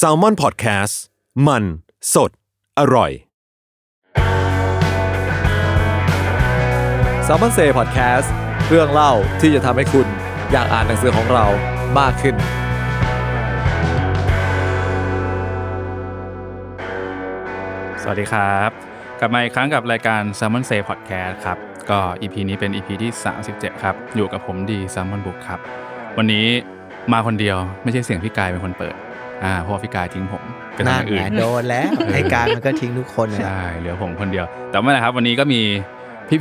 s a l m o n PODCAST มัน สด อร่อย s ซ l m o n Say Podcast เรื่องเล่าที่จะทำให้คุณอยากอ่านหนังสือของเรามากขึ้น สวัสดีครับ กลับมาอีกครั้งกับรายการ s ซ l m o n Say Podcast ครับ ก็ EP นี้เป็น EP ที่ 37 ครับ อยู่กับผมดี s ซ l m o n Book ครับ วันนี้ มาคนเดียวไม่ใช่เสียงพี่กายเป็นคนเปิดอ่าเพราะว่าพี่กายทิ้งผมไปทำนั่อนย่างอื่ไงนโดนแล้วไอ้การมันก็ทิ้งทุกคนนะใช่เหลือผมคนเดียว แต่ไม่เป็นไรครับ วันนี้ก็มี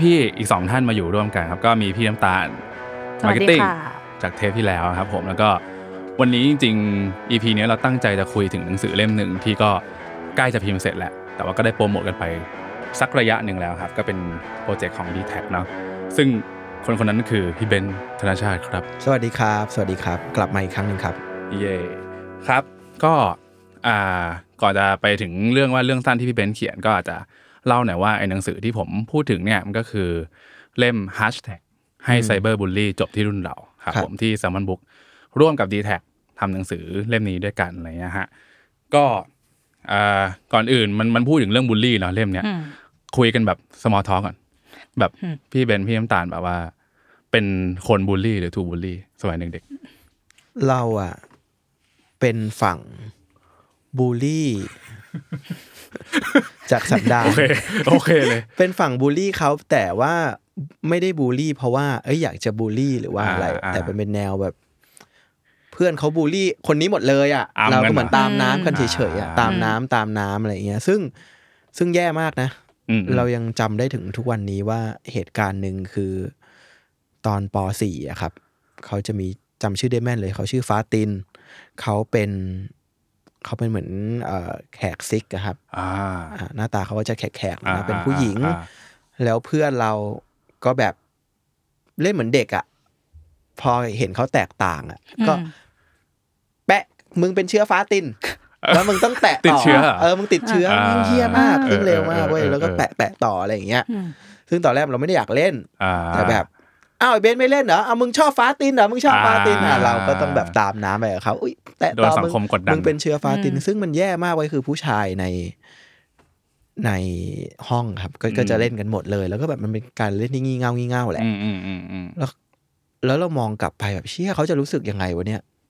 พี่ๆอีกสองท่านมาอยู่ร่วมกันครับ ก็มีพี่น้ำตาลสวัสดี Marketing ค่ะจากเทปที่แล้วครับ ผมแล้วก็วันนี้จริงๆ EP เนี้ยเราตั้งใจจะคุยถึงหนังสือเล่มหนึ่งที่ก็ใกล้จะพิมพ์เสร็จแล้ว แต่ว่าก็ได้โปรโมทกันไปสักระยะหนึ่งแล้วครับ ก็เป็น project ของ dtac เนาะซึ่ง คนคนนั้นคือพี่เบนซ์ธนชาติครับ สวัสดีครับ สวัสดีครับ กลับมาอีกครั้งหนึ่งครับ เย่ครับ ก็อ่าก่อนจะไปถึงเรื่องว่าเรื่องสั้นที่พี่เบนซ์เขียนก็อาจจะเล่าหน่อยว่าไอ้หนังสือที่ผมพูดถึงเนี่ยมันก็คือเล่ม Hashtag ให้ cyberbully จบที่รุ่นเราครับครับผมที่ Salmon Book ร่วมกับ d t แททำหนังสือเล่มนี้ด้วยกันอะไรเงี้ยฮะก็อ่าก่อนอื่นมันมันพูดถึงเรื่องบูลลี่เนาะเล่มเนี้ยคุยกันแบบ small talk ก่อน แบบพี่เบนซ์พี่น้ำตาลแบบว่า เป็นคนบูลลี่หรือถูกบูลลี่ สมัยเด็กเราอะเป็นฝั่งบูลลี่ จากสัปดาๆห์โอเคโอเคเลย เป็นฝั่งบูลลี่เขาแต่ว่าไม่ได้บูลลี่ เพราะว่าเอ้ยอยากจะบูลลี่หรือว่าอะไรอ่าแต่เป็นเป็นแนวแบบ เพื่อนเขาบูลลี่ คนนี้หมดเลยอะอ้ำเรากันก็เหมือนเหรอตามน้ำกันเฉยๆอะอ่าตามน้ำตามน้ำอะไรอย่างเงี้ย ซึ่งซึ่งแย่มากนะอืม เรายังจำได้ถึงทุกวันนี้ว่าเหตุการณ์หนึ่งคือตอนป .4 อะครับ เขาจะมีจำชื่อได้แม่นเลย เขาชื่อฟ้าติน เขาเป็นเขาเป็นเหมือนเอ่อแขกซิกอะครับอ่าอ่าหน้าตาเขาก็จะแขกๆอ่านะเป็นผู้หญิงอ่าแล้วเพื่อนเราก็แบบเล่นเหมือนเด็กอะพอเห็นเขาแตกต่างอะก็ แปะมึงเป็นเชื้อฟ้าติน แล้วมึงต้องแตะติดต่อเชื้อเหรอเออมึงติดเชื้ออ่ามึงเฮี้ยมากขึ้นเร็วมากเว้ยเออเออแล้วก็เออแตะแตะต่ออะไรอย่างเงี้ย ซึ่งตอนแรกเราไม่ได้อยากเล่นอ่าแต่แบบอ้าวไอ้เบนไม่เล่นเหรอเอามึงชอบฟ้าตินเหรอมึงชอบฟ้าตินอะอ่าเราก็ต้องแบบตามน้ำไปกับเขาอุ้ยแตะโดต่นอสังคมกดดันมึงเป็นเชื้อฟ้าติน ซึ่งมันแย่มากไว้ยคือผู้ชายในในห้องครับก็ก็จะเล่นกันหมดเลย แล้วก็แบบมันเป็นการเล่นที่งี่เง่างี่เง่าแหละอืมอืมอืมอืมแล้วแล้วเรามองกลับไปแบบเชี่ยเขาจะรู้สึกยังไงวะเนี่ยอืมอืม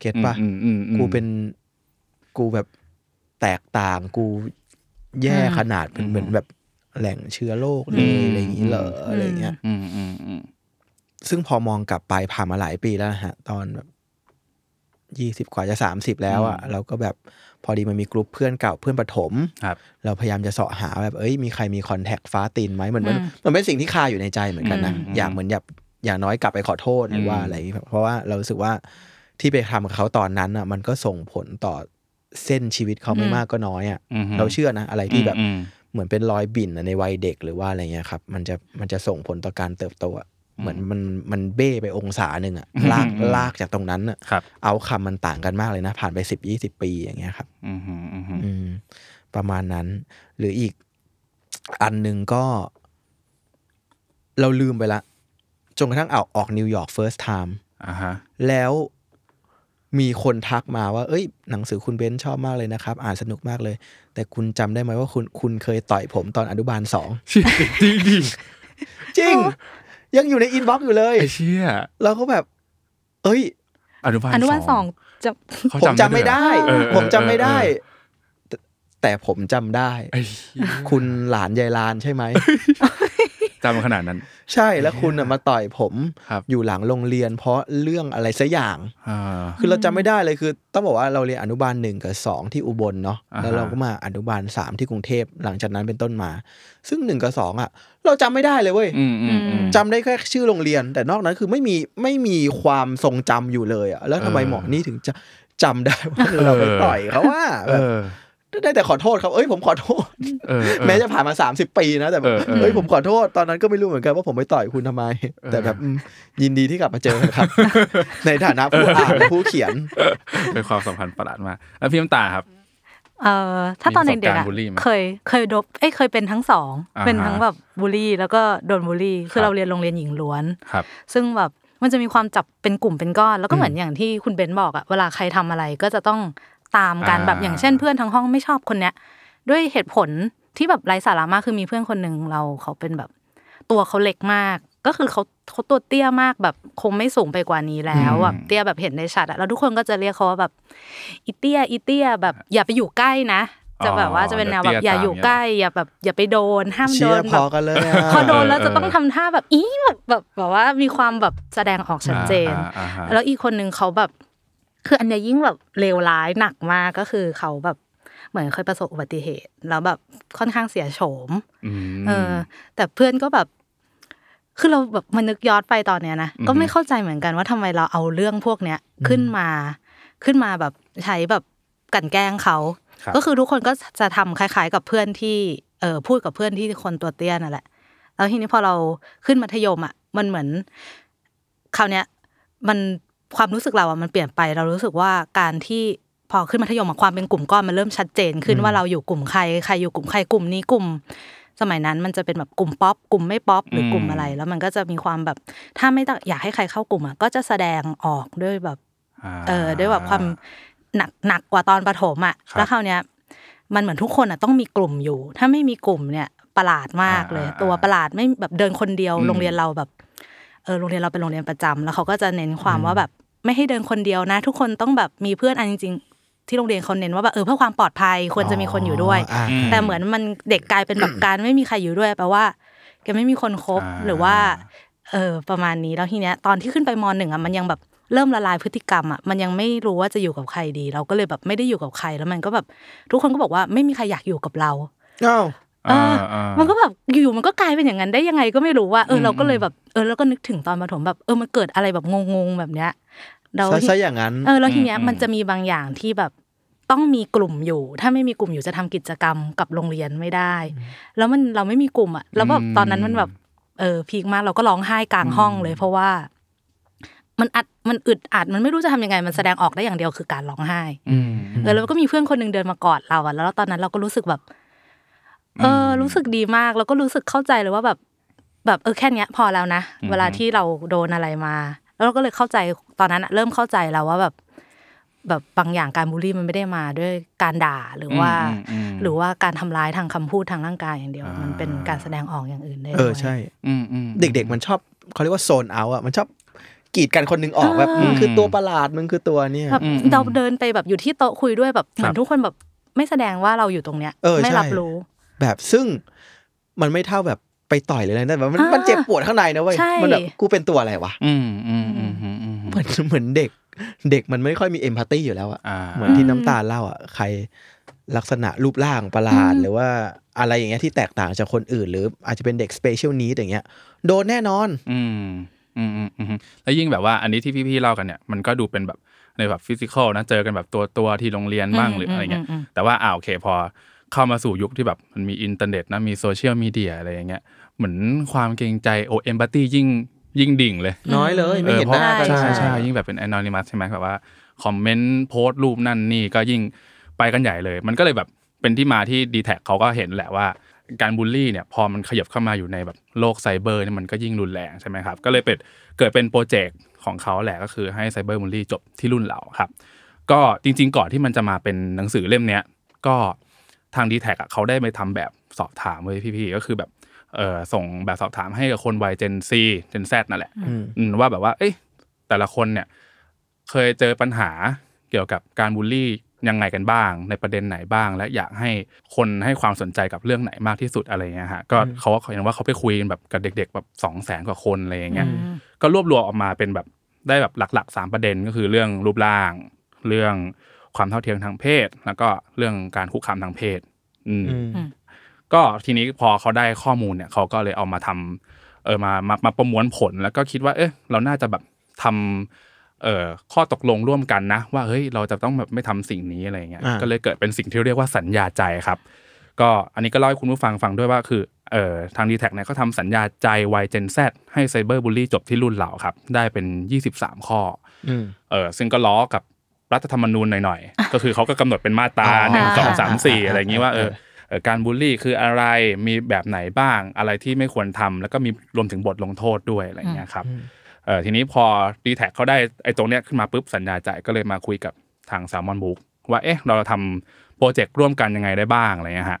เก็ตปะอืมอืมอืมกูเป็นกูแบบแตกต่างกูแย่ขนาดเป็นเหมือนแบบแหล่งเชื้อโรคเลยอะไรอย่างนี้เหรออะไรเงี้ยอืมอืมอืมซึ่งพอมองกลับไปผ่านมาหลายปีแล้วนะฮะ ตอนแบบยี่สิบกว่าจะสามสิบแล้วอะ่ะเราก็แบบพอดีมันมีกลุ่มเพื่อนเก่าเพื่อนประถมครับเราพยายามจะเสาะหาแบบเอ้ยมีใครมีคอนแทคฟ้าตีนไหมเหมือนมันมันเป็นสิ่งที่คาอยู่ในใจเหมือนกันนะอืมอยากเหมือนอยาก อย่างน้อยกลับไปขอโทษหรือว่าอืมอะไรอย่างงี้เพราะว่าเรารู้สึกว่าที่ไปทำกับเขาตอนนั้นอะ มันก็ส่งผลต่อเส้นชีวิตเขาไม่มากก็น้อยอะอืมเราเชื่อนะ อะไรที่แบบอืมเหมือนเป็นรอยบิ่นอะในวัยเด็กหรือว่าอะไรเงี้ยครับ มันจะมันจะส่งผลต่อการเติบโตอะเหมือนมันมันเบ้ไปองศาหนึ่งอะลากอืมลากจากตรงนั้นอะครับเอาคำมันต่างกันมากเลยนะ ผ่านไปสิบยี่สิบปีอย่างเงี้ยครับอืมอืมอืมอืมอืมประมาณนั้น หรืออีกอันหนึ่งก็ เราลืมไปละ จนกระทั่งเอาออก New York 1st Time อ่าฮะแล้วมีคนทักมาว่า เอ้ย หนังสือคุณเบนซ์ชอบมากเลยนะครับ อ่านสนุกมากเลย แต่คุณจำได้ไหมว่าคุณคุณเคยต่อยผมตอนอนุบาลสองจริงจริงดิจริง ยังอยู่ใน inbox อยู่เลยไอ้เชี่ยเราก็แบบ เอ้ย อนุบาลอนุบาลสองจะเขาผมจำไม่ได้วยเหรอเออเออผมจำไม่ได้เออแต่แต่ผมจำได้ไอ้เหี้ยคุณหลานยายลานใช่ไหม จจำขนาดนั้น ใช่แล้วคุณอะมาต่อยผมครับอยู่หลังโรงเรียน เพราะเรื่องอะไรสักอย่างอ่าคือเราจำไม่ได้เลยคือ ต้องบอกว่าเราเรียนอนุบาลหนึ่งกับสองที่อุบลเนาะอ่าฮะแล้วเราก็มาอนุบาลสามที่กรุงเทพหลังจากนั้นเป็นต้นมา ซึ่งหนึ่งกับสองอะ เราจำไม่ได้เลยเว้ยอืมอืมอืมจำได้แค่ชื่อโรงเรียน แต่นอกนั้นคือไม่มีไม่มีความทรงจำอยู่เลยอะแล้วทำไมเออหมอนี่ถึงจะจำได้ว่าเราไปต่อยเขาว่าเอแบบอ ได้แต่ขอโทษครับ เอ้ยผมขอโทษเออเออแม้จะผ่านมา30ปีนะ แต่แบบเออเออเฮ้ยผมขอโทษ ตอนนั้นก็ไม่รู้เหมือนกันว่าผมไปต่อยคุณทำไม แต่แบบอืมยินดีที่กลับมาเจอกันครับ ในฐานะผู้อ่านและผู้เขียน เป็นความสัมพันธ์ประหลาดมาก แล้วพี่น้ำตาลครับ เอ่อถ้าตอนมีประสบเด็กการณ์ๆอะบูลลี่ไหมเคยเคยโดบเอ้ยเคยเป็นทั้งสองอ่าฮะเป็นทั้งแบบบูลลี่ แล้วก็โดนบูลลี่ คือครับเราเรียนโรงเรียนหญิงล้วนครับซึ่งแบบมันจะมีความจับเป็นกลุ่มเป็นก้อน แล้วก็เหมือนอย่างที่คุณเบนบอกอะเวลาใครทำอะไรก็จะต้อง ตามกันอ่าแบบอย่างเช่นเพื่อนทั้งห้องไม่ชอบคนเนี้ยด้วยเหตุผลที่แบบไร้สาระมากคือมีเพื่อนคนหนึ่งเราเขาเป็นแบบ ตัวเขาเล็กมาก ก็คือเขาเขาตัวเตี้ยมากแบบคงไม่สูงไปกว่านี้แล้วแบบเตี้ยแบบเห็นได้ชัดอะแล้วทุกคนก็จะเรียกเขาว่าแบบอีเตี้ยอีเตี้ยแบบอย่าไปอยู่ใกล้นะจะแบบว่าจะเป็นแนวแบบอย่าอยู่ใกล้อย่าแบบอย่าไปโดนห้ามโดเชียนร์พแบอบกันเลยอะพอโดนแล้วจะต้องทำท่าแบบอีแบบแบบแบบว่ามีความแบบแสดงออกชัดเจนอ่าอ่าอ่าแล้วอีกคนนึงเขาแบบ คืออันเนี้ยยิ่งแบบเลวร้ายหนักมากก็คือเขาแบบเหมือนเคยประสบอุบัติเหตุ แล้วแบบค่อนข้างเสียโฉมอืมเออ แต่เพื่อนก็แบบคือเราแบบมันนึกย้อนไปตอนเนี้ยนะอือฮึก็ไม่เข้าใจเหมือนกันว่าทำไมเราเอาเรื่องพวกเนี้ยขึ้นมาขึ้นมาแบบใช้แบบกลันแกล้งเขาครับก็คือทุกคนก็จะทำคล้าย ๆ กับเพื่อนที่เออพูดกับเพื่อนที่คนตัวเตี้ยนั่นแหละ แล้วทีนี้พอเราขึ้นมัธยมอะ มันเหมือนคราวเนี้ยมัน ความรู้สึกเราอะมันเปลี่ยนไป เรารู้สึกว่าการที่พอขึ้นมัธยมอะความเป็นกลุ่มก้อนมันเริ่มชัดเจนขึ้นว่าเราอยู่กลุ่มใครใครอยู่กลุ่มใครกลุ่มนี้กลุ่ม สมัยนั้นมันจะเป็นแบบกลุ่มป๊อปกลุ่มไม่ป๊อปหรือกลุ่มอะไร แล้วมันก็จะมีความแบบถ้าไม่ต้องอยากให้ใครเข้ากลุ่มอะก็จะแสดงออกด้วยแบบาเออด้วยแบบความหนักหนักกว่าตอนประถมอะครับแล้วคราวเนี้ยมันเหมือนทุกคนอะต้องมีกลุ่มอยู่ ถ้าไม่มีกลุ่มเนี่ยประหลาดมากเลยอ่าอ่าตัวประหลาดไม่แบบเดินคนเดียวอืมโรงเรียนเราแบบ เออโรงเรียนเราเป็นโรงเรียนประจำแล้วเขาก็จะเน้นความว่าแบบไม่ให้เดินคนเดียวนะ ทุกคนต้องแบบมีเพื่อนอันจริงๆที่โรงเรียนเขาเน้นว่าแบบเออเพื่อความปลอดภัยควรจะมีคนอยู่ด้วยอ่าอืมแต่เหมือนมันเด็กกลายเป็นแบบการไม่มีใครอยู่ด้วยแปลว่าแกไม่มีคนคบอ่าหรือว่า เออประมาณนี้แล้วทีเนี้ยตอนที่ขึ้นไปมหนึ่งอะมันยังแบบเริ่มละลายพฤติกรรมอะมันยังไม่รู้ว่าจะอยู่กับใครดี เราก็เลยแบบไม่ได้อยู่กับใครแล้วมันก็แบบทุกคนก็บอกว่าไม่มีใครอยากอยู่กับเราอ้าวเอออ่า มันก็แบบอยู่ๆมันก็กลายเป็นอย่างนั้นได้ยังไงก็ไม่รู้ว่าเอออืมเราก็เลยแบบเออแล้วก็นึกถึงตอนประถมแบบเออมันเกิดอะไรแบบงงๆแบบเนี้ยเราซะซะอย่างนั้นเออแล้วทีเนี้ยอืมมันจะมีบางอย่างที่แบบต้องมีกลุ่มอยู่ ถ้าไม่มีกลุ่มอยู่จะทำกิจกรรมกับโรงเรียนไม่ได้ แล้วมันเราไม่มีกลุ่มอะแล้วแบบตอนนั้นมันแบบเออพีคมากเราก็ร้องไห้กลางห้องเลย เพราะว่ามันอัดมันอึดอัดมันไม่รู้จะทำยังไงมันแสดงออกได้อย่างเดียวคือการร้องไห้อืมเออแล้วก็มีเพื่อนคนหนึ่งเดินมากอดเราอะแล้วตอนนั้นเราก็รู้สึกแบบ เออรู้สึกดีมากแล้วก็รู้สึกเข้าใจเลยว่าแบบ แบบเออแค่เนี้ยพอแล้วนะอืมเวลาที่เราโดนอะไรมา แล้วเราก็เลยเข้าใจตอนนั้นอะเริ่มเข้าใจแล้วว่าแบบ แบบบางอย่างการบูลลี่มันไม่ได้มาด้วยการด่าหรือว่าอืมอืมหรือว่าการทำร้ายทางคำพูดทางร่างกายอย่างเดียวอ่ามัมันเป็นการแสดงออกอย่างอื่นได้เออด้วยใช่อืมอืมเด็กๆมันชอบเขาเรียกว่าโซนเอาอะมันชอบกีดกันคนหนึงออกแบบอ่ามึมึงคือตัวประหลาดมึงคือตัวเนี่ยแบบอืมเราเดินไปแบบอยู่ที่โต๊ะคุยด้วยแบบเหมือนทุกคนแบบไม่แสดงว่าเราอยู่ตรงเนี้ยเออไม่ใช่รับรู้ แบบซึ่งมันไม่เท่าแบบไปต่อยเลยนะแต่มันอ่ามัมันเจ็บปวดข้างในนะเว้ยใช่มันแบบกูเป็นตัวอะไรวะอืมอืมอืมอืมอืมเหมือนเหมือนเด็ก เด็กมันไม่ค่อยมี empathy อยู่แล้วอะอ่าเหมือนที่น้ำตาลเล่าอะใครลักษณะรูปร่างประหลาดอืมหรือว่าอะไรอย่างเงี้ยที่แตกต่างจากคนอื่น หรืออาจจะเป็นเด็ก special need อย่างเงี้ย โดนแน่นอนอืมอืมอืมอืมแล้วยิ่งแบบว่าอันนี้ที่พี่ๆเล่ากันเนี่ยมันก็ดูเป็นแบบในแบบ physical นะเจอกันแบบตัวตัวๆที่โรงเรียนบ้างหรืออะไรเงี้ยอืมอืมอืมแต่ว่าอ่าโอเคพอ เข้ามาสู่ยุคที่แบบมันมีอินเทอร์เน็ตนะมีโซเชียลมีเดียอะไรอย่างเงี้ยเหมือนความเกรงใจโอ empathy ยิ่งยิ่งดิ่งเลย น้อยเลยไม่เห็นหน้ากันใช่ใช่ใช่ยิ่งแบบเป็น anonymous ใช่ไหมแบบว่า comment post รูปนั่นนี่ก็ยิ่งไปกันใหญ่เลย มันก็เลยแบบเป็นที่มาที่ d t แทเขาก็เห็นแหละว่าการบูลลี่เนี่ยพอมันขยับเข้ามาอยู่ในแบบโลกไซเบอร์เนี่ยมันก็ยิ่งรุนแรงใช่ไหมครับก็เลยเป็นเกิดเป็นโปรเจกต์ของเขาแหละก็คือให้ไซเบอร์บูลลี่จบที่รุ่นเราครับ ก็จริง ๆ ก่อนที่มันจะมาเป็นหนังสือเล่มเนี้ยก็ ทาง d t แทเขาได้ไปทำแบบสอบถามเว้ยพี่ๆก็คือแบบเออส่งแบบสอบถามให้กับคนวัย Gen Z Gen Z นั่นแหละอืมอืมว่าแบบว่า เอ้ยแต่ละคนเนี่ย เคยเจอปัญหาเกี่ยวกับการบูลลี่ยังไงกันบ้าง ในประเด็นไหนบ้าง และอยากให้คนให้ความสนใจกับเรื่องไหนมากที่สุดอะไรเงี้ยฮะก็เขาว่าเห็นว่าเขาไปคุยกันแบบกับเด็ก ๆ แบบสองแสนกว่าคนอะไรอย่างเงี้ยก็รวบรวมออกมาเป็นแบบได้แบบหลักๆสามประเด็นก็คือเรื่องรูปร่าง เรื่อง ความเท่าเทียมทางเพศ แล้วก็เรื่องการคุกคามทางเพศ อืมอืมก็ทีนี้พอเขาได้ข้อมูลเนี่ยเขาก็เลยเอามาทำเออมามามาประมวลผลแล้วก็คิดว่า เอ๊ะเราน่าจะแบบทำเอ่อข้อตกลงร่วมกันนะ ว่าเฮ้ยเราจะต้องแบบไม่ทำสิ่งนี้อะไรเงี้ยอ่าก็เลยเกิดเป็นสิ่งที่เรียกว่าสัญญาใจครับ ก็อันนี้ก็เล่าให้คุณผู้ฟังฟังด้วยว่าคือเอ่อทางดีแท็เนี่ยเขาทำสัญญาใจวัยเจน Z ให้ไซเบอร์บูลลี่จบที่รุ่นเราครับ ได้เป็น 23 ข้ออืมเออซึ่งก็ล้อกับ รัฐธรรมนูญหน่อยๆ ก็คือเขาก็กำหนดเป็นมาตราอ๋อหนึ่งสองสามสี่อ่าอะไรอย่างนี้ว่าเออเออการบูลลี่คืออะไรมีแบบไหนบ้าง อะไรที่ไม่ควรทำแล้วก็มีรวมถึงบทลงโทษด้วยอะไรอย่างเงี้ยครับเออทีนี้พอดีแท็เขาได้ไอ้ตรงเนี้ยขึ้นมาปุ๊บสัญญาใจก็เลยมาคุยกับทาง s ซ l m o n Book ว่าเอ๊ะเราทำโปรเจกต์ร่วมกันยังไงได้บ้างอะไรเงี้ยฮะ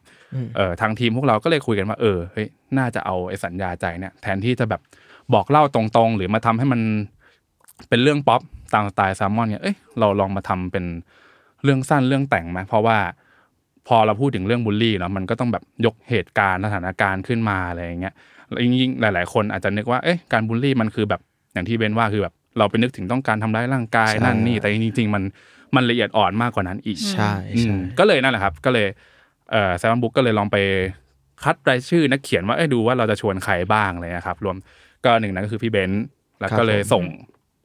เออทางทีมพวกเราก็เลยคุยกันว่าเออเฮ้ยน่าจะเอาไอ้สัญญาใจเนี่ยแทนที่จะแบบบอกเล่าตรงๆ หรือมาทำให้มัน เป็นเรื่องป๊อปตามสไตล์แซลมอนเนี่ยเอ้ยเราลองมาทำเป็นเรื่องสั้นเรื่องแต่งไหมเพราะว่าพอเราพูดถึงเรื่องบูลลี่เนาะมันก็ต้องแบบยกเหตุการณ์สถานการณ์ขึ้นมาอะไรอย่างเงี้ยแล้วยิ่งๆหลาย ๆ คนอาจจะนึกว่าเอ้ยการบูลลี่มันคือแบบอย่างที่เบนซ์ว่าคือแบบเราไปนึกถึงต้องการทำร้ายร่างกายใช่นั่นนี่แต่จริง ๆ มันมันละเอียดอ่อนมากกว่านั้นอีกใช่อืใช่มก็เลยนั่นแหละครับ ก็เลยเอ่อ Salmon Book ก็เลยลองไปคัดรายชื่อนักเขียนว่าเอ้ยดูว่าเราจะชวนใครบ้างอะไรเลยนะครับ รวมก็หนึ่งนั้นก็คือพี่เบนซ์แล้วก็เลยส่ง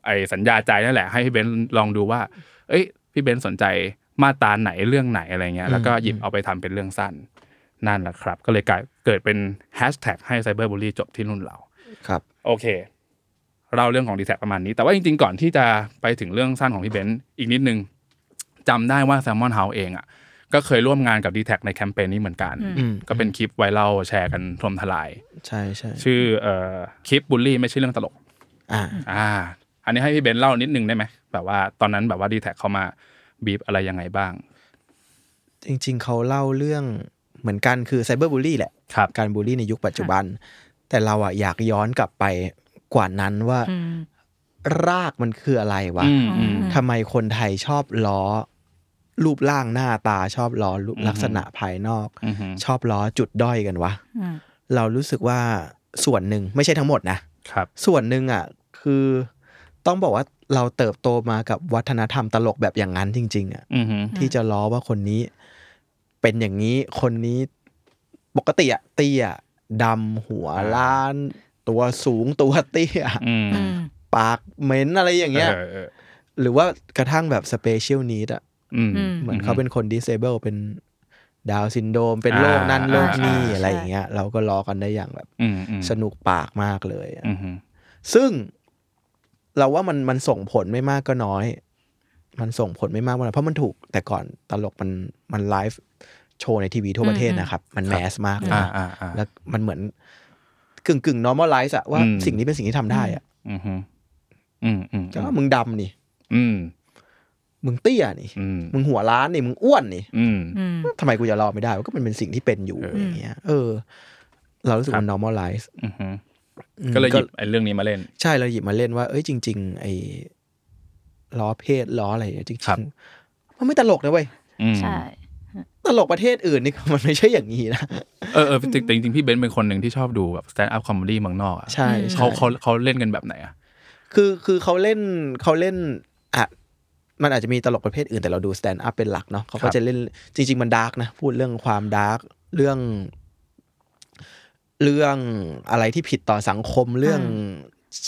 ไอ้สัญญาใจนั่นแหละให้พี่เบนซ์ลองดูว่า เอ้ย พี่เบนซ์สนใจมาตราไหนเรื่องไหนอะไรเงี้ย แล้วก็หยิบเอาไปทำเป็นเรื่องสั้น นั่นแหละครับ ก็เลยกลายเกิดเป็นแฮชแท็กให้ cyberbully จบที่รุ่นเราครับโอเคเล่าเรื่องของ dtac ประมาณนี้ แต่ว่าจริงๆ ก่อนที่จะไปถึงเรื่องสั้นของพี่เบนซ์อีกนิดนึงจำได้ว่า Salmon House เองอะก็เคยร่วมงานกับ d t แทในแคมเปญนี้เหมือนกันอืมก็เป็นคลิป viral แชร์กันถล่มทลาย ใช่ใช่ชื่อเอ่อคลิปบูลลี่ไม่ใช่เรื่องตลก อ่าอ่า อันนี้ให้พี่เบนซ์เล่านิดนึงได้ไหมแบบว่าตอนนั้นแบบว่า d t แทเขามาบีบอะไรยังไงบ้าง จริง ๆเขาเล่าเรื่องเหมือนกันคือไซเบอร์บูลลี่แหละครับการบูลลี่ในยุคปัจจุบัน แต่เราอะอยากย้อนกลับไปกว่านั้นว่าอืมรากมันคืออะไรวะอืมอืมทำไมคนไทยชอบล้อ รูปร่างหน้าตาชอบล้อรูปอืมลักษณะภายนอกอือฮึชอบล้อจุดด้อยกันวะอืมเรารู้สึกว่าส่วนหนึ่งไม่ใช่ทั้งหมดนะครับ ส่วนหนึ่งอะ คือ ต้องบอกว่าเราเติบโตมากับวัฒนธรรมตลกแบบอย่างนั้นจริง ๆอะอือฮึที่จะล้อว่าคนนี้ เป็นอย่างนี้คนนี้ปกติอะเตี้ยดำหัวล้าน ตัวสูงตัวเตี้ยอืมอืมปากเหม็นอะไรอย่างเงี้ยเออเออหรือว่ากระทั่งแบบ special need อะอืมอืมเหมือนเขาเป็นคน disabled เป็น Down syndrome เป็นโรคนั่นอ่าโรคนี่อ่าอะไรอย่างเงี้ย เราก็ล้อกันได้อย่างแบบอืมอืมสนุกปากมากเลยอะอือฮึซึ่ง เราว่ามันมันส่งผลไม่มากก็น้อย มันส่งผลไม่มากก็น้อยเพราะมันถูกแต่ก่อนตลกมันมันไลฟ์โชว์ในทีวีทั่วประเทศนะครับ มันแมสมากเลยอ่าอ่าอ่าแล้วมันเหมือนกึ่งกึ่ง normalize อะว่าอืมสิ่งนี้เป็นสิ่งที่ทำได้อะอือฮึอืมอืมก็มึงดำนี่ อืมมึงเตี้ยนี่อืมมึงหัวล้านนี่มึงอ้วนนี่อืมอืมทำไมกูจะรอไม่ได้วะก็มันเป็นสิ่งที่เป็นอยู่เออออย่างเงี้ย เออ เรารู้สึกมัน normalize อือฮึอืม ก็เลยหยิบไอ้เรื่องนี้มาเล่น ใช่เราหยิบมาเล่นว่าเอ้ยจริง ๆ ไอ้ล้อเพศล้ออะไรเนี่ยจริงครับๆมันไม่ตลกนะเว้ยอืมใช่ตลกประเทศอื่นนี่มันไม่ใช่อย่างนี้นะ เออเออแต่แต่จริงๆพี่เบนซ์เป็นคนหนึ่งที่ชอบดูแบบ stand-up comedy เมืองนอกอะใช่ใช่เขาเขาเขาเล่นกันแบบไหนอะคือคือเขาเล่นเขาเล่นอะมันอาจจะมีตลกประเภทอื่นแต่เราดู stand-up เป็นหลักเนาะเขาครัก็บจะเล่นจริง ๆ มัน dark นะ พูดเรื่องความ dark เรื่อง เรื่องอะไรที่ผิดต่อสังคมเรื่อง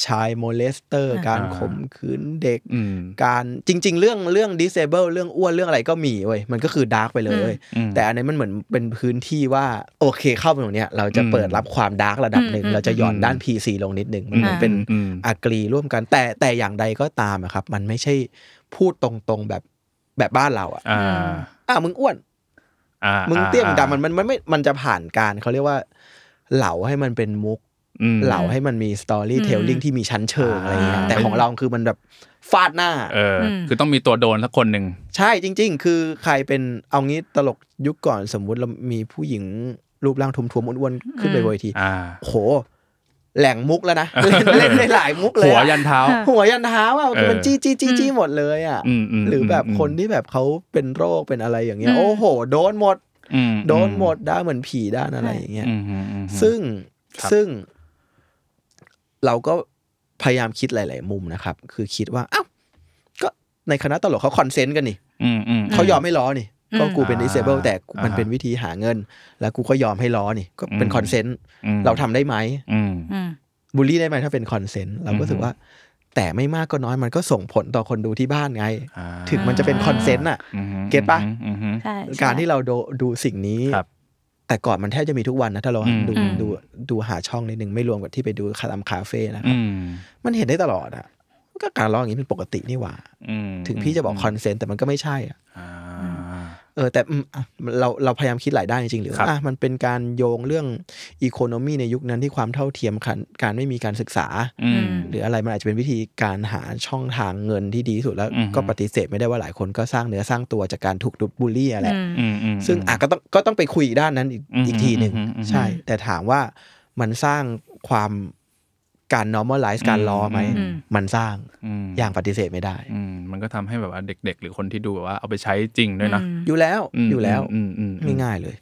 child molester การข่มขืนเด็กอืมการจริง ๆ เรื่องเรื่อง disable เรื่องอ้วนเรื่องอะไรก็มีเว้ยมันก็คือ dark ไปเลยเว้ยอืมแต่อันนี้มันเหมือนเป็นพื้นที่ว่าโอเคเข้าไปตรงเนี้ยเราจะอืมเปิดรับความ dark ระดับหนึ่งอืมเราจะหย่อนอืมด้าน PC ลงนิดหนึ่งมันเหมือนเป็นอืม agree ร่วมกัน แต่แต่อย่างใดก็ตามอะครับ มันไม่ใช่พูดตรงๆแบบแบบบ้านเราอะอ่าอะมึงอ้วนอ่ามึมึงเตี้ยมึงดำมันมันมันไม่มันจะผ่านการเขาเรียกว่า เหลาให้มันเป็นมุกเหลาให้มันมีสตอรี่เทลลิ่งที่มีชั้นเชิงอะไรเงี้ยอ่าแต่ของเราคือมันแบบฟาดหน้าเอออคือต้องมีตัวโดนสักคนหนึ่งใช่จริง ๆ คือใครเป็นเอางี้ตลกยุคก่อนสมมุติเรามีผู้หญิงรูปร่างทุมๆอ้วนๆขึ้นไปบนเวทีอ่าโหแหล่งมุกแล้วนะเล่นเล่นได้หลายมุกเลยหัวอะยันเท้า หัวยันเท้าอะคือมันเออจี้จี้จี้จี้หมดเลยอะอืมอืมหรือแบบอืมคนที่แบบเขาเป็นโรคเป็นอะไรอย่างเงี้ยอืมโอ้โห โดนหมดอืม โดนหมดด้านเหมือนผีด้านอะไรอย่างเงี้ยอืมอืมอืมซึ่งครับซึ่ง เราก็พยายามคิดหลาย ๆ มุมนะครับ คือคิดว่าอ้าวก็ในคณะตลกเขา consent กันนี่อืมอืมเขายอมให้ล้อนี่อืมก็กูเป็นอ่า disable แต่มันอ่าเป็นวิธีหาเงิน แล้วกูก็ยอมให้ล้อนี่ ก็เป็นอืม consentอืมเราทำได้ไหมอืมอืมบูลลี่ได้ไหมถ้าเป็น consent เราก็รู้สึกว่า แต่ไม่มากก็น้อยมันก็ส่งผลต่อคนดูที่บ้านไงอ่าถึงมันจะเป็น consent อะอืม get ปะอืมอืมใช่ใช่การที่เราดูดูสิ่งนี้ครับแต่ก่อนมันแทบจะมีทุกวันนะถ้าเราอืมดูอืมดูดูหาช่องนิดนึงไม่รวมกับที่ไปดูคาตามคาเฟ่นะครับอืมมันเห็นได้ตลอดอะก็การร้องอย่างนี้เป็นปกตินี่หว่าอืมถึงพี่จะบอกคอนเซนต์แต่มันก็ไม่ใช่อะอ่า เออแต่อืมอะเราเราพยายามคิดหลายด้านจริงๆหรือครับว่าอะมันเป็นการโยงเรื่องอีโคโนมีในยุคนั้นที่ความเท่าเทียมกันการไม่มีการศึกษาอืมหรืออะไรมันอาจจะเป็นวิธีการหาช่องทางเงินที่ดีที่สุดแล้วอืมก็ปฏิเสธไม่ได้ว่าหลายคนก็สร้างเนื้อสร้างตัวจากการถูกดุบูลลี่อะแหละอืมอืมอืมซึ่งอะก็ต้องก็ต้องไปคุยอีกด้านนั้นอีกอืมอีกทีหนึ่งอืมอืมใช่ แต่ถามว่ามันสร้างความ การ normalize การล้อไหมอืมมันสร้างอืมอย่างปฏิเสธไม่ได้อืมมันก็ทำให้แบบว่าเด็ก ๆ หรือคนที่ดูแบบว่าเอาไปใช้จริงด้วยนะ อยู่แล้วมอยู่แล้วอืมอืมอืมง่ายๆเลย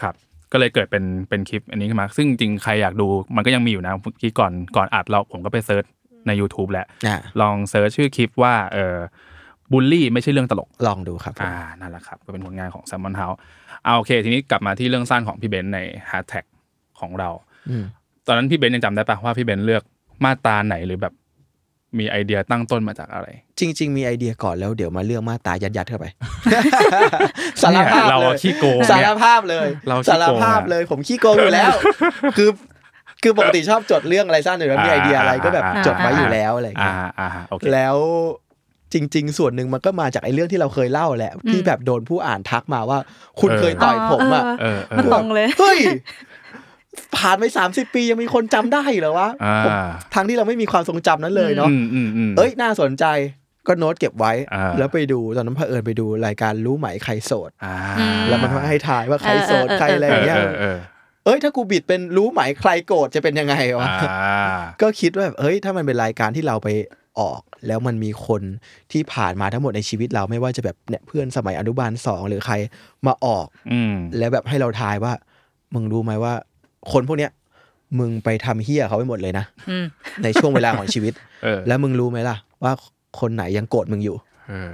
ครับ ก็เลยเกิดเป็นเป็นคลิปอันนี้ขึ้นมา ซึ่งจริงๆใครอยากดูมันก็ยังมีอยู่นะเมื่อกี้ก่อนก่อนอัดเราผมก็ไป search ใน YouTube แหละอะลอง search ชื่อคลิปว่าเออบูลลี่ไม่ใช่เรื่องตลก ลองดูครับผมอ่า นั่นแหละครับ ก็เป็นผลงานของ s ซ m มอนเฮาส์เอาโอเค ทีนี้กลับมาที่เรื่องสั้นของพี่เบนซ์ในฮ a ร์ t แท็กของเราอืมตอนนั้นพี่เบนซ์ยังจำได้ปะว่าพี่เบนซ์เลือก มาตราไหนหรือแบบมีไอเดียตั้งต้นมาจากอะไร จริง ๆ มีไอเดียก่อนแล้วเดี๋ยวมาเรื่องมาตรายัดยัดๆเข้าไปสารเนี่ยภาพเราเลอะยขี้โกงสารเนี่ยภาพเลยเราขี้สารโกงภาพอะเลย ผมขี้โกงอยู่แล้ว คือคือปกติชอบจดเรื่องอะไรสั้นหรือว่ามีไอเดียอะไรก็แบบอ่าจดไว้อยู่แล้วอะไรอย่างอ่าเงี้ยอ่าโอเคแล้วจริง ๆ ส่วนหนึ่งมันก็มาจากไอ้เรื่องที่เราเคยเล่าแหละที่แบบโดนผู้อ่านทักมาว่า คุณเออเคยต่อยผมอะเออเอมันอตรงเลยเฮ้ย ผ่านไปสามสิบปียังมีคนจำได้เหรอวะอ่าผมทั้งที่เราไม่มีความทรงจำนั้นเลยเนาะอืมอืมอืมเอ้ยน่าสนใจก็โน้ตเก็บไว้อ่าแล้วไปดูตอนนั้นเผอิญไปดูรายการรู้ไหมใครโสดอ่าแล้วมันให้ทายว่าใครโสดเออเออใครอะไรอย่างเงี้ยเออเออเอ้ยถ้ากูบิดเป็นรู้ไหมใครโกรธจะเป็นยังไงเออวะอ่าก็คิดว่าแบบเอ้ยถ้ามันเป็นรายการที่เราไปออก แล้วมันมีคนที่ผ่านมาทั้งหมดในชีวิตเราไม่ว่าจะแบบเนี่ยเพื่อนสมัยอนุบาลสองหรือใครมาออกอืมแล้วแบบให้เราทายว่ามึงรู้ไหมว่า คนพวกเนี้ยมึงไปทำเหี้ยเขาไปหมดเลยนะอืมในช่วงเวลาของชีวิตเออแล้วมึงรู้ไหมล่ะ ว่าคนไหนยังโกรธมึงอยู่เออ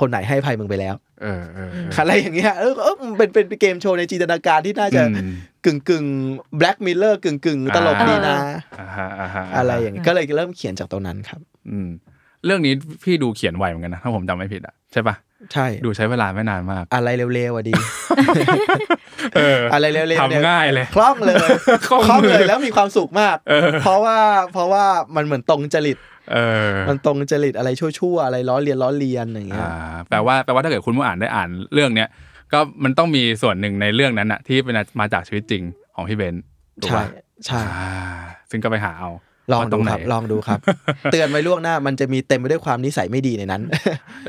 คนไหนให้อภัยมึงไปแล้วเออเอออะไรอย่างเงี้ยเออเออมันเป็นเป็นเกมโชว์ในจินตนาการที่น่าจะอืมกึ่งกึ่ง Black Mirror กึ่งกึ่งตลกดีนะอ่าฮะอ่าฮะอะไรอย่างเงี้ยก็เลยเริ่มเขียนจากตรงนั้นครับ อืมเรื่องนี้พี่ดูเขียนไวเหมือนกันนะถ้าผมจำไม่ผิดอะใช่ปะ ใช่ ดูใช้เวลาไม่นานมาก อะไรเร็วๆอะดีเอออะไรเร็วๆเนี่ยทำง่ายเลย คล่องเลย คล่องคล่องเลยเลยแล้วมีความสุขมากเออเพราะว่าเพราะว่ามันเหมือนตรงจริตเออมันตรงจริตอะไรชั่วๆอะไรล้อเลียนล้อเลียนอย่างเงี้ยอ่าแปลว่าแปลว่าถ้าเกิดคุณผู้อ่านได้อ่านเรื่องเนี้ยก็มันต้องมีส่วนหนึ่งในเรื่องนั้นอะที่เป็นมาจากชีวิตจริงของพี่เบนซ์ถูกใช่ปะใช่อ่าซึ่งก็ไปหาเอา ลองดูว่าตรงไหนครับลองดูครับ เตือนไว้ล่วงหน้ามันจะมีเต็มไปด้วยความนิสัยไม่ดีในนั้น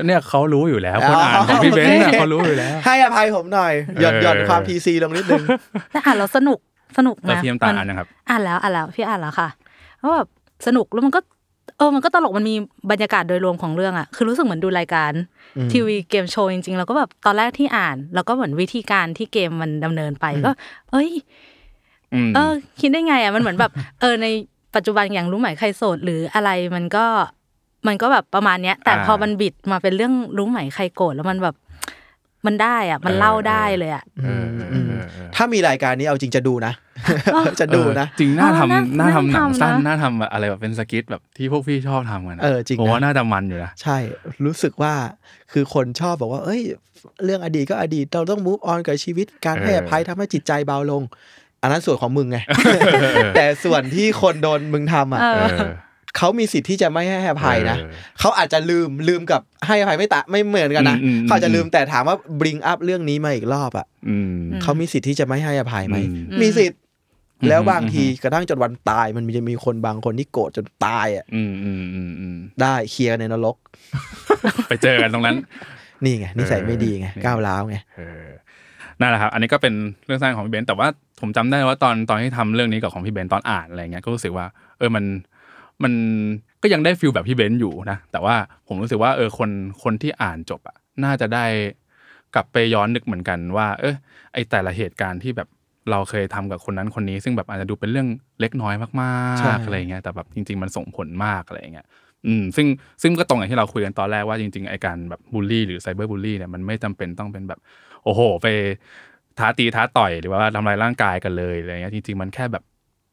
เนี่ยเขารู้อยู่แล้วคนอ่านของพี่เบนซ์อะเขารู้อยู่แล้ว ให้อภัยผมหน่อยหย่อนเออหย่อนความ PC ลงนิดนึงแต่อ่านแล้วสนุกสนุกแล้วนะพี่น้ำตาลมัอ่านนะครับ อ่านแล้วอ่านแล้วพี่อ่านแล้วค่ะเพราะแบบสนุกแล้วมันก็เออ มันก็ตลก มันมีบรรยากาศโดยรวมของเรื่องอะคือรู้สึกเหมือนดูรายการอืมทีวีเกมโชว์จริงๆ แล้วก็แบบตอนแรกที่อ่าน แล้วก็เหมือนวิธีการที่เกมมันดำเนินไปก็ เอ้ยอืมเออ คิดได้ไงอะมันเหมือนแบบ เออ ใน ปัจจุบันอย่างรู้ไหมใครโสด หรืออะไรมันก็มันก็แบบประมาณเนี้ย แต่อ่าพอมันบิดมาเป็นเรื่องรู้ไหมใครโกรธแล้วมันแบบมันได้อะ มันเล่าได้เลยอะเออเออเออเออถ้ามีรายการนี้เอาจริงจะดูนะ จะดูนะเออจริงน่าเออน่าทำน่าทำหนังน่าทำนะสั้นน่าทำอะไรแบบเป็นสกิทแบบที่พวกพี่ชอบทำกันนะเออจริงนะผมว่าน่าจะมันอยู่นะใช่ รู้สึกว่าคือคนชอบบอกว่า เอ้ย เรื่องอดีตก็อดีตเราต้อง move on กับชีวิตการให้อภัยทำให้จิตใจเบาลง อันนั้นส่วนของมึงไง แต่ส่วนที่คนโดนมึงทำอะเอเออเขามีสิทธิ์ที่จะไม่ให้อภัยนะเออเขาอาจจะลืมลืมกับให้อภัยไม่ตะไม่เหมือนกันนะอืมอืมเขาอาจจะลืมแต่ถามว่า bring up เรื่องนี้มาอีกรอบอะอืมเขามีสิทธิ์ที่จะไม่ให้อภัยไหมอืมมีสิทธิ์อืมแล้วบางทีกระทั่งจนวันตาย มันจะมีคนบางคนที่โกรธจนตายอะอืมอืมอืมอืมได้เคลียร์ในนรก ไปเจอกันตรงนั้น นี่ไงนิสัยไม่ดีไงเออก้าวร้าวไงเออ นั่นแหละครับอันนี้ก็เป็นเรื่องสั้นของพี่เบนซ์แต่ว่าผมจำได้ว่าตอนตอนที่ทำเรื่องนี้กับของพี่เบนซ์ตอนอ่านอะไรเงี้ยก็รู้สึกว่า เออมันมันก็ยังได้ feel แบบพี่เบนซ์อยู่นะแต่ว่าผมรู้สึกว่าเออคนคนที่อ่านจบอะน่าจะได้กลับไปย้อนนึกเหมือนกันว่า เออไอแต่ละเหตุการณ์ที่แบบเราเคยทำกับคนนั้นคนนี้ ซึ่งแบบอาจจะดูเป็นเรื่องเล็กน้อยมากใช่ๆอะไรเงี้ยแต่แบบจริง ๆ มันส่งผลมากอะไรเงี้ยอืมซึ่งซึ่งก็ตรงอย่างที่เราคุยกันตอนแรกว่าจริงๆไอการแบบบูลลี่หรือไซเบอร์บูลลี่เนี่ยมันไม่จำเป็นต้องเป็นแบบ โอ้โห ไปท้าตีท้าต่อยหรือว่าทำลายร่างกายกันเลยอะไรเงี้ยจริง ๆ มันแค่แบบ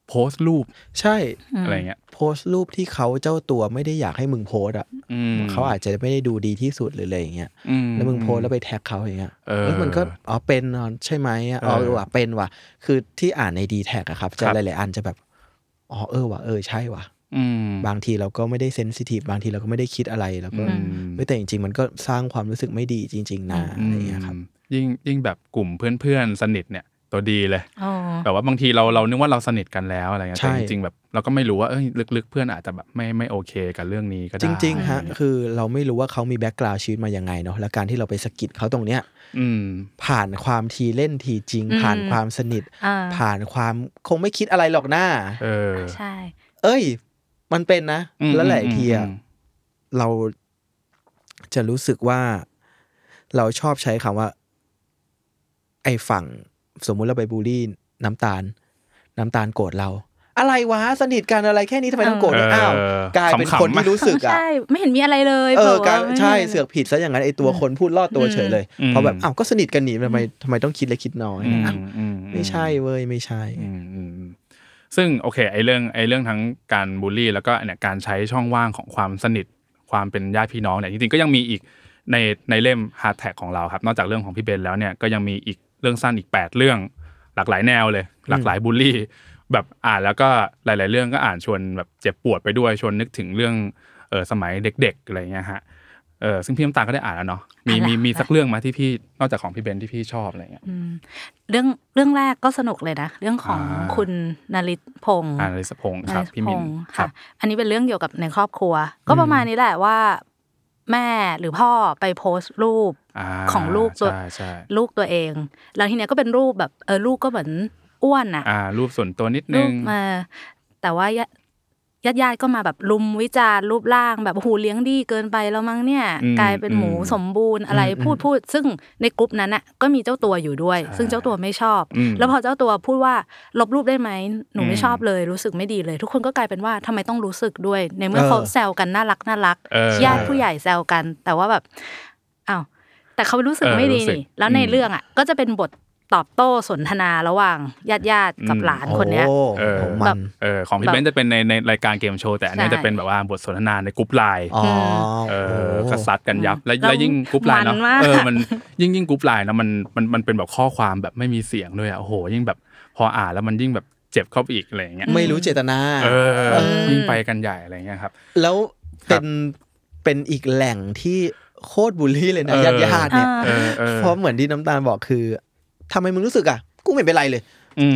โพสต์รูปใช่อะไรเงี้ยโพสต์รูปที่เขาเจ้าตัวไม่ได้อยากให้มึงโพสต์อะอืมเขาอาจจะไม่ได้ดูดีที่สุดหรืออะไรอย่างเงี้ยอืแล้วมึงโพสต์แล้วไปแท็กเขาอย่างเงี้ยเออแล้วมันก็อ๋อเป็นอ๋อใช่ไหมอะอ๋อเออเออว่ะเป็นว่ะ คือที่อ่านในดีแท็กอะครับ จะครับหลาย ๆ อันจะแบบอ๋อเออว่ะเออใช่ว่ะอืมบางทีเราก็ไม่ได้ sensitive บางทีเราก็ไม่ได้คิดอะไรแล้วก็อืมเฮ้ยแต่จริง ๆ มันก็สร้างความรู้สึกไม่ดีจริง ๆนะอะไรอย่างเงี้ยครับอืม ยิ่งยิ่งแบบกลุ่มเพื่อนๆสนิทเนี่ยตัวดีเลยอ๋อแบบว่าบางทีเราเรานึกว่าเราสนิทกันแล้วอะไรเงี้ยใช่แต่จริงๆแบบเราก็ไม่รู้ว่าเอ้ยลึกๆ เพื่อนอาจจะแบบไม่ไม่โอเคกับเรื่องนี้ก็ได้จริงๆฮะคือเราไม่รู้ว่าเขามี background ชีวิตมายังไงเนาะแล้วการที่เราไปสะกิดเขาตรงเนี้ยอืมผ่านความทีเล่นทีจริงอืมผ่านความสนิทอ่าผ่านความคงไม่คิดอะไรหรอกหน้าเออใช่ เอ้ย มันเป็นนะอืมแล้วหลายทีอะอืมเราจะรู้สึกว่า เราชอบใช้คำว่า ไอ้ฝั่งสมมุติเราไปบูลลี่น้ำตาล น้ำตาลโกรธเรา อะไรวะสนิทกันอะไรแค่นี้ทำไมต้องโกรธด้วยเอออ้าวกลายเป็นขำๆคนที่รู้สึกอะใช่ไม่เห็นมีอะไรเลยเออบอกกลายว่าไม่ใช่มีอะไรเสือกผิดซะอย่างนั้นไอ้ตัวคนพูดลอดตัวเฉยเลยอืมเพราะแบบอ้าวก็สนิทกันนี่ทำไมทำไมต้องคิดเล็กคิดน้อยอืมอ้าวอืมไม่ใช่เว้ยไม่ใช่อืมอืมอืมซึ่งโอเคไอ้เรื่องไอ้เรื่องทั้งการบูลลี่ แล้วก็เนี่ยการใช้ช่องว่างของความสนิทความเป็นญาติพี่น้องเนี่ยจริงๆก็ยังมีอีกในในเล่มฮาร์ตแท็กของเราครับ นอกจากเรื่องของพี่เบนซ์แล้วเนี่ยก็ยังมีอีกเรื่องสั้นอีก 8 เรื่อง หลากหลายแนวเลย หลากหลายบูลลี่ แบบอ่านแล้วก็หลาย ๆ เรื่องก็อ่านชวนแบบเจ็บปวดไปด้วยชวนนึกถึงเรื่องเออสมัยเด็ก ๆ อะไรเงี้ยฮะเออซึ่งพี่น้ำตาลก็ได้อ่านแล้วเนาะมีมีมีสักเรื่องมาที่พี่นอกจากของพี่เบนที่พี่ชอบอะไรเงี้ยอืมเรื่องเรื่องแรกก็สนุกเลยนะ เรื่องของอ่าคุณนริศพงศ์อ่านลิสพงศ์ครับนายพี่มินพงศ์ครัค่ะบอันนี้เป็นเรื่องเกี่ยวกับในครอบครัว ก็ประมาณนี้แหละว่า แม่หรือพ่อไปโพสต์รูปาของลูกตัวใช่ใช่ลูกตัวเอง แล้วทีเนี้ยก็เป็นรูปแบบเออลูกก็เหมือนอ้วนอะอ่ารูปส่วนตัวนิดรูนึปงมาแต่ว่า ญาญาติญาติๆก็มาแบบลุมวิจารณ์รูปร่างแบบโอ้โหูเลี้ยงดีเกินไปแล้วมั้งเนี่ยอืมกลายเป็นหมูอืมสมบูรณ์อะไรอืมพูดพูด ซึ่งในกลุ่มนั้นอะก็มีเจ้าตัวอยู่ด้วยใช่ซึ่งเจ้าตัวไม่ชอบอืมแล้วพอเจ้าตัวพูดว่าลบรูปได้ไหมหนูไม่อืมชอบเลยรู้สึกไม่ดีเลย ทุกคนก็กลายเป็นว่าทำไมต้องรู้สึกด้วย ในเมื่อเออเขาแซวกันน่ารักน่ารักเออญาติผู้ใหญ่แซวกัน แต่ว่าแบบอ้าวแต่เขารู้สึกเออไม่ดีรู้สึกนี่แล้วในอืมเรื่องอะก็จะเป็นบท ตอบโต้สนทนาระหว่างญาติญาติๆกับอืมหลานคนเนี้ยโอ้เออของมันเออของพี่แบบเบนซ์จะเป็นในในรายการเกมโชว์แต่อันเนี้ยใช่จะเป็นแบบว่าบทสนทนาในกรุ๊ปไลน์อ๋อเออโอ้ก็ซัดกันยับ แล้วแล้วแล้วยิ่งกรุ๊ปไลน์เนาะมันมากเออมันยิ่งยิ่งกรุ๊ปไลน์นะมันมันมันเป็นแบบข้อความแบบไม่มีเสียงด้วยอะโอ้โหยิ่งแบบพออ่านแล้วมันยิ่งแบบเจ็บเข้าไปอีกอะไรอย่างเงี้ยไม่รู้เจตนา เออเออยิ่งไปกันใหญ่อะไรเงี้ยครับ แล้วเป็นเป็นอีกแหล่งที่โคตรบูลลี่เลยนะเออญาติญาติๆเนี่ยเออเออเพราะเหมือนที่น้ำตาลบอกคือ ทำไมมึงรู้สึกอะ กูไม่เป็นไรเลย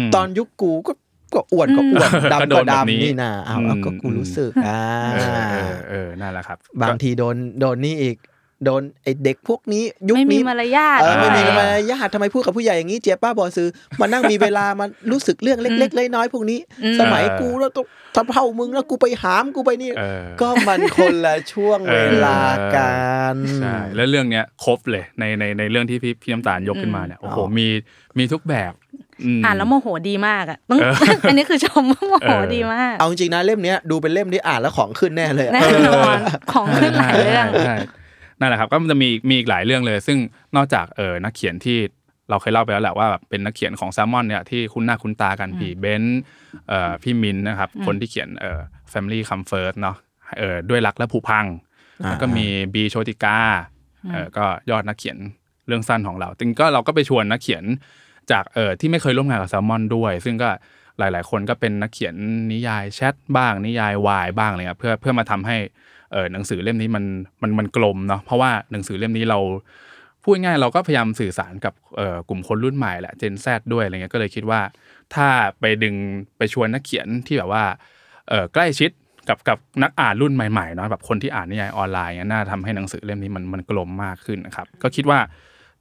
มตอนยุคกูก็ก็อ้วนก็อ้วนก็ดำโดก็นแบบนี้ดำนี่นะอ้าวแล้วก็อืมกูรู้สึกอ่าเออเออเออนั่นแหละครับ บางทีโดนโดนนี่อีก โดนไอเด็กพวกนี้ ยุคไม่มีนี้มารยาทเออไม่มีอ่ามารยาททำไมพูดกับผู้ใหญ่อย่างนี้เจี๊ยบป้าบอซื้อมานั่งมีเวลามารู้สึกเรื่องเล็กๆน้อยๆพวกนี้อืมสมัยกูแล้วต้องทำเท่ามึงแล้วกูไปหามกูไปนี่เออก็มันคนละช่วงเวลากันใช่แล้วเรื่องเนี้ยครบเลยในในในเรื่องที่พี่พี่น้ำตาลยกขึ้นมาเนี่ยโอ้โหอ๋อมีมีทุกแบบมอ่านแล้วโมโหดีมากอะต้องเอออันนี้คือชมว่าโมโหเออดีมาก เอาจริงๆนะเล่มเนี้ยดูเป็นเล่มที่อ่านแล้วของขึ้นแน่เลยอะแน่นอนของขึ้นหลายเรื่องใช่ใช่ นั่นแหละครับก็มันจะมีมีอีกหลายเรื่องเลย ซึ่งนอกจากเออนักเขียนที่เราเคยเล่าไปแล้วแหละว่าแบบเป็นนักเขียนของแซลมอนเนี่ยที่คุ้นหน้าคุ้นตากันพี่เบนซ์เอ่อพี่มินนะครับคนที่เขียนเอ่อ Family Come First เนาะเออด้วยรักและผูกพังอ่าแล้วก็มีบีโชติกาเออก็ยอดนักเขียนเรื่องสั้นของเราจึงก็เราก็ไปชวนนักเขียนจากเออที่ไม่เคยร่วมงานกับแซลมอนด้วย ซึ่งก็หลาย ๆ คนก็เป็นนักเขียนนิยายแชทบ้างนิยายวายบ้างอะไรเงี้ยเพื่อเพื่อมาทำให้ เออหนังสือเล่มนี้มันมันมันกลมเนาะเพราะว่าหนังสือเล่มนี้เราพูดง่ายๆเราก็พยายามสื่อสารกับเอ่อกลุ่มคนรุ่นใหม่แหละเจนแซด้วยอะไรเงี้ยก็เลยคิดว่า ถ้าไปดึงไปชวนนักเขียนที่แบบว่าเออใกล้ชิดกับกับนักอ่านรุ่นใหม่ๆเนาะแบบคนที่อ่านนิยายออนไลน์เงี้ยน่าทำให้หนังสือเล่มนี้มันมันกลมมากขึ้นนะครับ ก็คิดว่า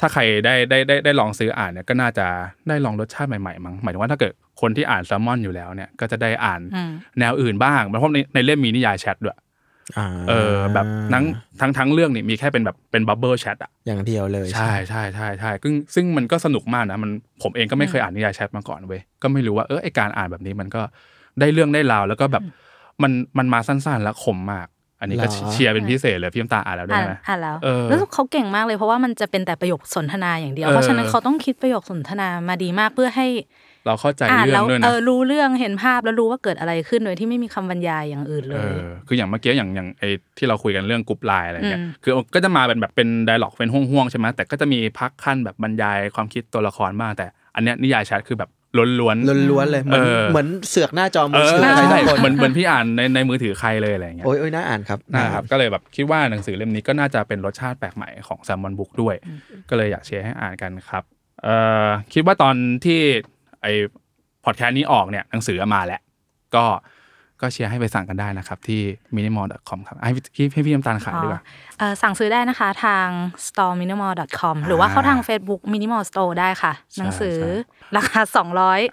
ถ้าใครได้ได้ได้ได้ลองซื้ออ่านเนี่ยก็น่าจะได้ลองรสชาติใหม่ๆมั้งหมายถึงว่าถ้าเกิดคนที่อ่านแซลมอนอยู่แล้วเนี่ยก็จะได้อ่านอืมแนวอื่นบ้างเพราะในในเล่มมีนิยายแชทด้วยอ่า เออแบบทั้งทั้งทั้งเรื่องนี่มีแค่เป็นแบบเป็นบับเบิลแชทอะอย่างเดียวเลยใช่ใช่ใช่ใช่ซึ่งซึ่งมันก็สนุกมากนะมันผมเองก็ไม่เคยอ่านนิยายแชทมาก่อนเว้ยก็ไม่รู้ว่าเออไอการอ่านแบบนี้มันก็ได้เรื่องได้ราวแล้วก็แบบมันมันมาสั้นๆแล้วคมมาก อันนี้ก็หรอเชียร์เป็นพิเศษเลยพี่น้ำตาอ่านแล้วด้วอ่ายนไหมอ่านแล้วเออรู้สึกเขาเก่งมากเลยเพราะว่ามันจะเป็นแต่ประโยคสนทนาอย่างเดียวเออเพราะฉะนั้นเขาต้องคิดประโยคสนทนามาดีมากเพื่อให้ เราเข้าใจอ่านแล้วเรื่อแล้วงด้วยนะเออรู้เรื่องเห็นภาพแล้วรู้ว่าเกิดอะไรขึ้นโดยที่ไม่มีคำบรรยายอย่างอื่นเลยเออคืออย่างเมื่อกี้อย่างอย่างไอที่เราคุยกันเรื่องกรุ๊ปไลน์อะไรเงี้ยอืมคือก็จะมาเป็นแบบเป็น dialogue เป็นห้วงๆใช่ไหมแต่ก็จะมีพักคั่นแบบบรรยายความคิดตัวละครบ้างแต่ อันเนี้ยนิยายแชทคือแบบล้วนๆล้วนๆเลยเหมือนเออเหมือนเสือกหน้าจอมืเอออถือใครใช่สักคนเหมือนเหมือนพี่อ่านในในมือถือใครเลยอะไรเงี้ยโอ้ยโอ้ยน่าอ่านครับนะครับ ก็เลยแบบคิดว่าหนังสือเล่มนี้ก็น่าจะเป็นรสชาติแปลกใหม่ของแซมมอนบุ๊กด้วย ก็เลยอยากเชียร์ให้อ่านกันครับเอ่อคิดว่าตอนที่ ไอพอดแคสต์นี้ออกเนี่ยหนังสือมาแล้ว ก็ก็เชียร์ให้ไปสั่งกันได้นะครับ ที่ minimal.com ครับให้พี่ให้พี่น้ำตาลขายดีกว่าเอ่อสั่งซื้อได้นะคะทาง storeminimal.com หรือว่าเข้าทาง Facebook Minimal Store ได้ค่ะ หนังสือราคา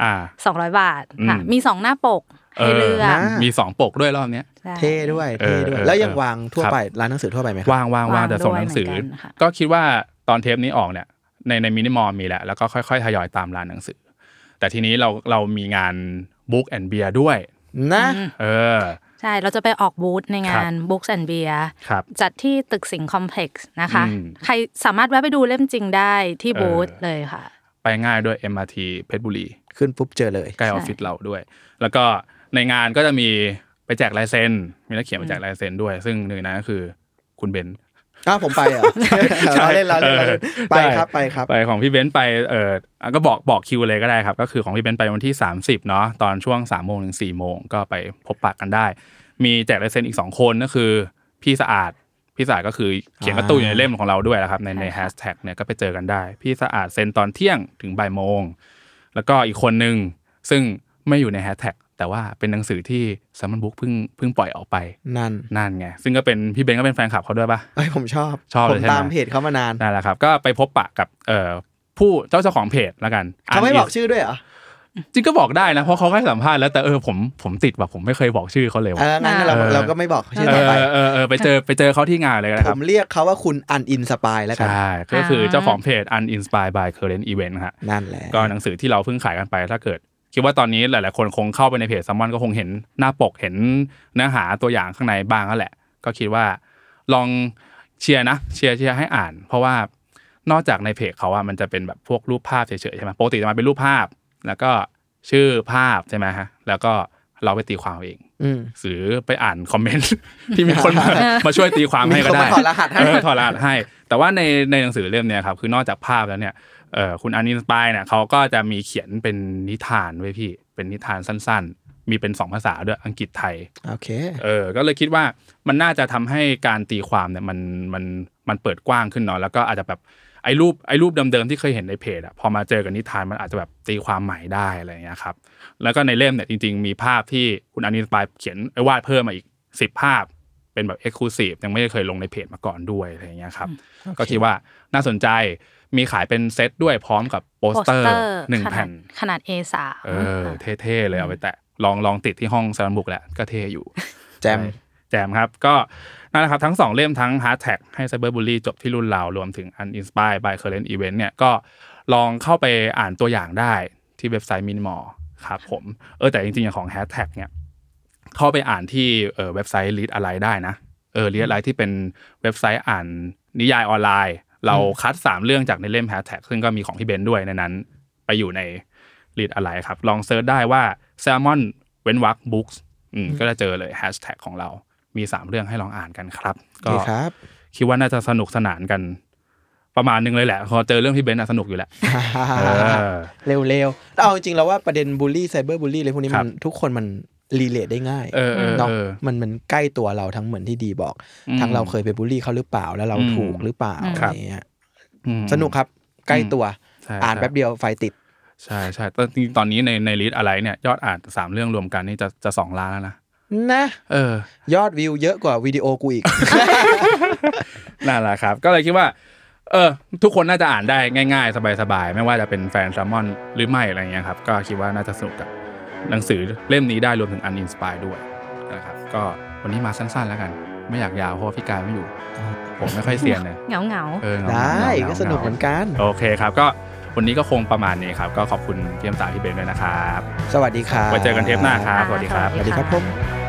อ่า200 200 บาทค่ะอืมมี 2 หน้าปกให้เลือกนะมีสองปกด้วยรอบเนี้ยใช่เท่ด้วยเท่ด้วยเออแล้วยังเออวางทั่วครับไปร้านหนังสือทั่วไปไหมครับว่างว่างว่างว่างแต่ส่งด้วยหนังสือเหมือนกันค่ะก็คิดว่าตอนเทปนี้ออกเนี่ยในในมินิมอลมีแล้วแล้วก็ค่อยๆทยอยตามร้านหนังสือ แต่ทีนี้เราเรามีงานบุ๊กแอนด์เบียร์ด้วยนะเออใช่ เราจะไปออกบูธในงาน Books and Beer ครับจัดที่ตึกสิงห์คอมเพล็กซ์นะคะอืมใครสามารถแวะไปดูเล่มจริงได้ที่เออบูธเลยค่ะ ไปง่ายด้วย MRT เพชรบุรี ขึ้นปุ๊บเจอเลย ใกล้ ใช่ ออฟฟิศเราด้วย แล้วก็ในงานก็จะมีไปแจกลายเซ็นมีนักเขียนไปแจกลายเซ็นด้วย ซึ่งหนึ่งในนั้นก็คือคุณเบนซ์ อ้าวผมไปเหรอเราเล่นเราเล่นเราเล่นไปใช่ครับไปครับ ไปของพี่เบนซ์ไปเอออะก็บอกบอกคิวเลยก็ได้ครับ ก็คือของพี่เบนซ์ไปวันที่ 30เนาะตอนช่วงสามโมงถึงสี่โมงก็ไปพบปะกันได้ มีแจกลายเซ็นอีก 2 คนก็คือ พี่สะอาดพี่สะอาดก็คือเขียนการ์ตูนอยู่ในเล่มของเราด้วยนะครับ ในในแฮชแท็กเนี่ยก็ไปเจอกันได้ พี่สะอาดเซ็นตอนเที่ยงถึงบ่ายโมงแล้วก็อีกคนนึงซึ่งไม่อยู่ในแฮชแท็ก แต่ว่าเป็นหนังสือที่ Salmon Books เพิ่งเพิ่งปล่อยออกไป นั่น นั่นไง ซึ่งก็เป็นพี่เบนซ์ก็เป็นแฟนคลับเขาด้วยปะเอ้ยผมชอบ ชอบผเลยมใช่ไหมตามเพจเขามานานนั่นแหละครับ ก็ไปพบปะกับเอ่อผู้เจ้าเจ้าของเพจแล้วกันเขาไม่นบอกชื่อด้วยเหรอจริงก็บอกได้นะ เพราะเขาให้สัมภาษณ์แล้วแต่เออผมผมติดแบบผมไม่เคยบอกชื่อเขาเลยเอว่ะ งั้นเราเออ เราก็ไม่บอกชื่อเออต่อไป เออเออไปเจอไปเจอเขาที่งานเลยนะผครับ มเรียกเขาว่าคุณ Uninspired แล้วกัน ใช่ ก็คือเจ้าของเพจ Uninspired by Current Event ฮะ นั่นแหละ ก็หนังสือที่เราเพิ่งขายกันไปถ้าเกิด คิดว่าตอนนี้หลาย ๆ คนคงเข้าไปในเพจซัมมอนก็คงเห็นหน้าปกเห็นเนื้อหาตัวอย่างข้างในบ้างแล้วแหละ ก็คิดว่าลองเชียร์นะเชียร์เชียร์ให้อ่าน เพราะว่านอกจากในเพจเขาอะมันจะเป็นแบบพวกรูปภาพเฉย ๆ ใช่ไหมปกติจะมาเป็นรูปภาพ แล้วก็ชื่อภาพใช่ไหมฮะแล้วก็เราไปตีความเอาเองอืมหรือไปอ่านคอมเมนต์ที่มีคนมามาช่วยตีความให้ก็ได้มีคนมาถอดรหัสให้เออถอดรหัสให้ แต่ว่าในในหนังสือเล่มเนี้ยครับคือนอกจากภาพแล้วเนี่ย เออคุณอันนินสปายเนี่ยเขาก็จะมีเขียนเป็นนิทานไว้พี่ เป็นนิทานสั้น ๆ มีเป็นสองภาษาด้วยอังกฤษไทยโอเคเออก็เลยคิดว่ามันน่าจะทำให้การตีความเนี่ยมันมันมันเปิดกว้างขึ้นเนาะแล้วก็อาจจะแบบไอ้รูปไอ้รูปเดิมๆที่เคยเห็นในเพจอะพอมาเจอกับนิทานมันอาจจะแบบตีความใหม่ได้อะไรอย่างเงี้ยครับแล้วก็ในเล่มเนี่ยจริง ๆ มีภาพที่คุณ Uninspired เขียนไอ้วาดเพิ่มมาอีกสิบภาพเป็นแบบ exclusive ยังไม่ได้เคยลงในเพจมาก่อนด้วยอะไรอย่างเงี้ยครับก็คิดว่าน่าสนใจ มีขายเป็นเซตด้วยพร้อมกับโปสเตอร์หนึ่งขนาดแผ่นขนาด A3 เออเท่ๆเลยเอาไปแตะลองลองติดที่ห้องสารบุกแหละก็เท่อยู่ แจมแจมครับ ก็นั่นแหละครับทั้งสองเล่มทั้ง Hard Tag ให้ Cyberbully จบที่รุ่นเรารวมถึง Uninspired by Current Event เนี่ยก็ลองเข้าไปอ่านตัวอย่างได้ที่เว็บไซต์ Minimal ครับผมเออแต่จริงๆอย่างของ Hard Tag เนี่ยเข้าไปอ่านที่เออเว็บไซต์ Read อะไรได้นะเออ Read อะไรที่เป็นเว็บไซต์อ่านนิยายออนไลน์ เราคัด3เรื่องจากในเล่ม Hard Tag ซึ่งก็มีของพี่เบนซ์ด้วยในนั้น ไปอยู่ใน ReadAWrite ครับ ลอง search ได้ว่า Salmon เว้นวรรค Books อืมก็จะเจอเลยแฮชแท็กของเรา มี3เรื่องให้ลองอ่านกันครับ ก็ดีครับคิดว่าน่าจะสนุกสนานกัน ประมาณนึงเลยแหละ พอเจอเรื่องพี่เบนซ์อะสนุกอยู่แหละเออเร็วๆแต่เอาจริงๆแล้วว่าประเด็นบูลลี่ cyberbully อะไรพวกนี้ครัมับนทุกคนมัน relate ได้ง่ายเออเออเนาะเออมันมันใกล้ตัวเราทั้งเหมือนที่ดีบอกอืมทั้งเราเคยไปบูลลี่เขาหรือเปล่าแล้วเราอืมถูกหรือเปล่าอืมอะไรอย่างเงี้ยอืมสนุกครับใกล้ตัวใช่อ่านใช่แป๊บเดียวไฟติดใช่ใช่ตอนจริงๆตอนนี้ในใน ReadAWrite เนี่ยยอดอ่านสามเรื่องรวมกันนี่จะจะสองล้านแล้วนะนะเออยอดวิวเยอะกว่าวิดีโอกูอีกนั่นแหละครับ ก็เลยคิดว่า เออ ทุกคนน่าจะอ่านได้ง่าย ๆ สบายๆ ไม่ว่าจะเป็นแฟนแซลมอนหรือไม่อะไรเงี้ยครับ ก็คิดว่าน่าจะสนุกกับ หนังสือเล่มนี้ได้รวมถึง Uninspired ด้วยนะครับก็วันนี้มาสั้นๆแล้วกัน ไม่อยากยาวเพราะว่าพี่การไม่อยู่ ผมไม่ค่อยเซียนเลยเหงาเหงาเออเหงาได้เหงาก็สนุกเหมือนกัน โอเคครับ ก็วันนี้ก็คงประมาณนี้ครับ ก็ขอบคุณพี่ยมสาพี่เบนด้วยนะครับ สวัสดีครับไว้เจอกันเทปหน้าครับสวัสดีครับสวัสดีครับผม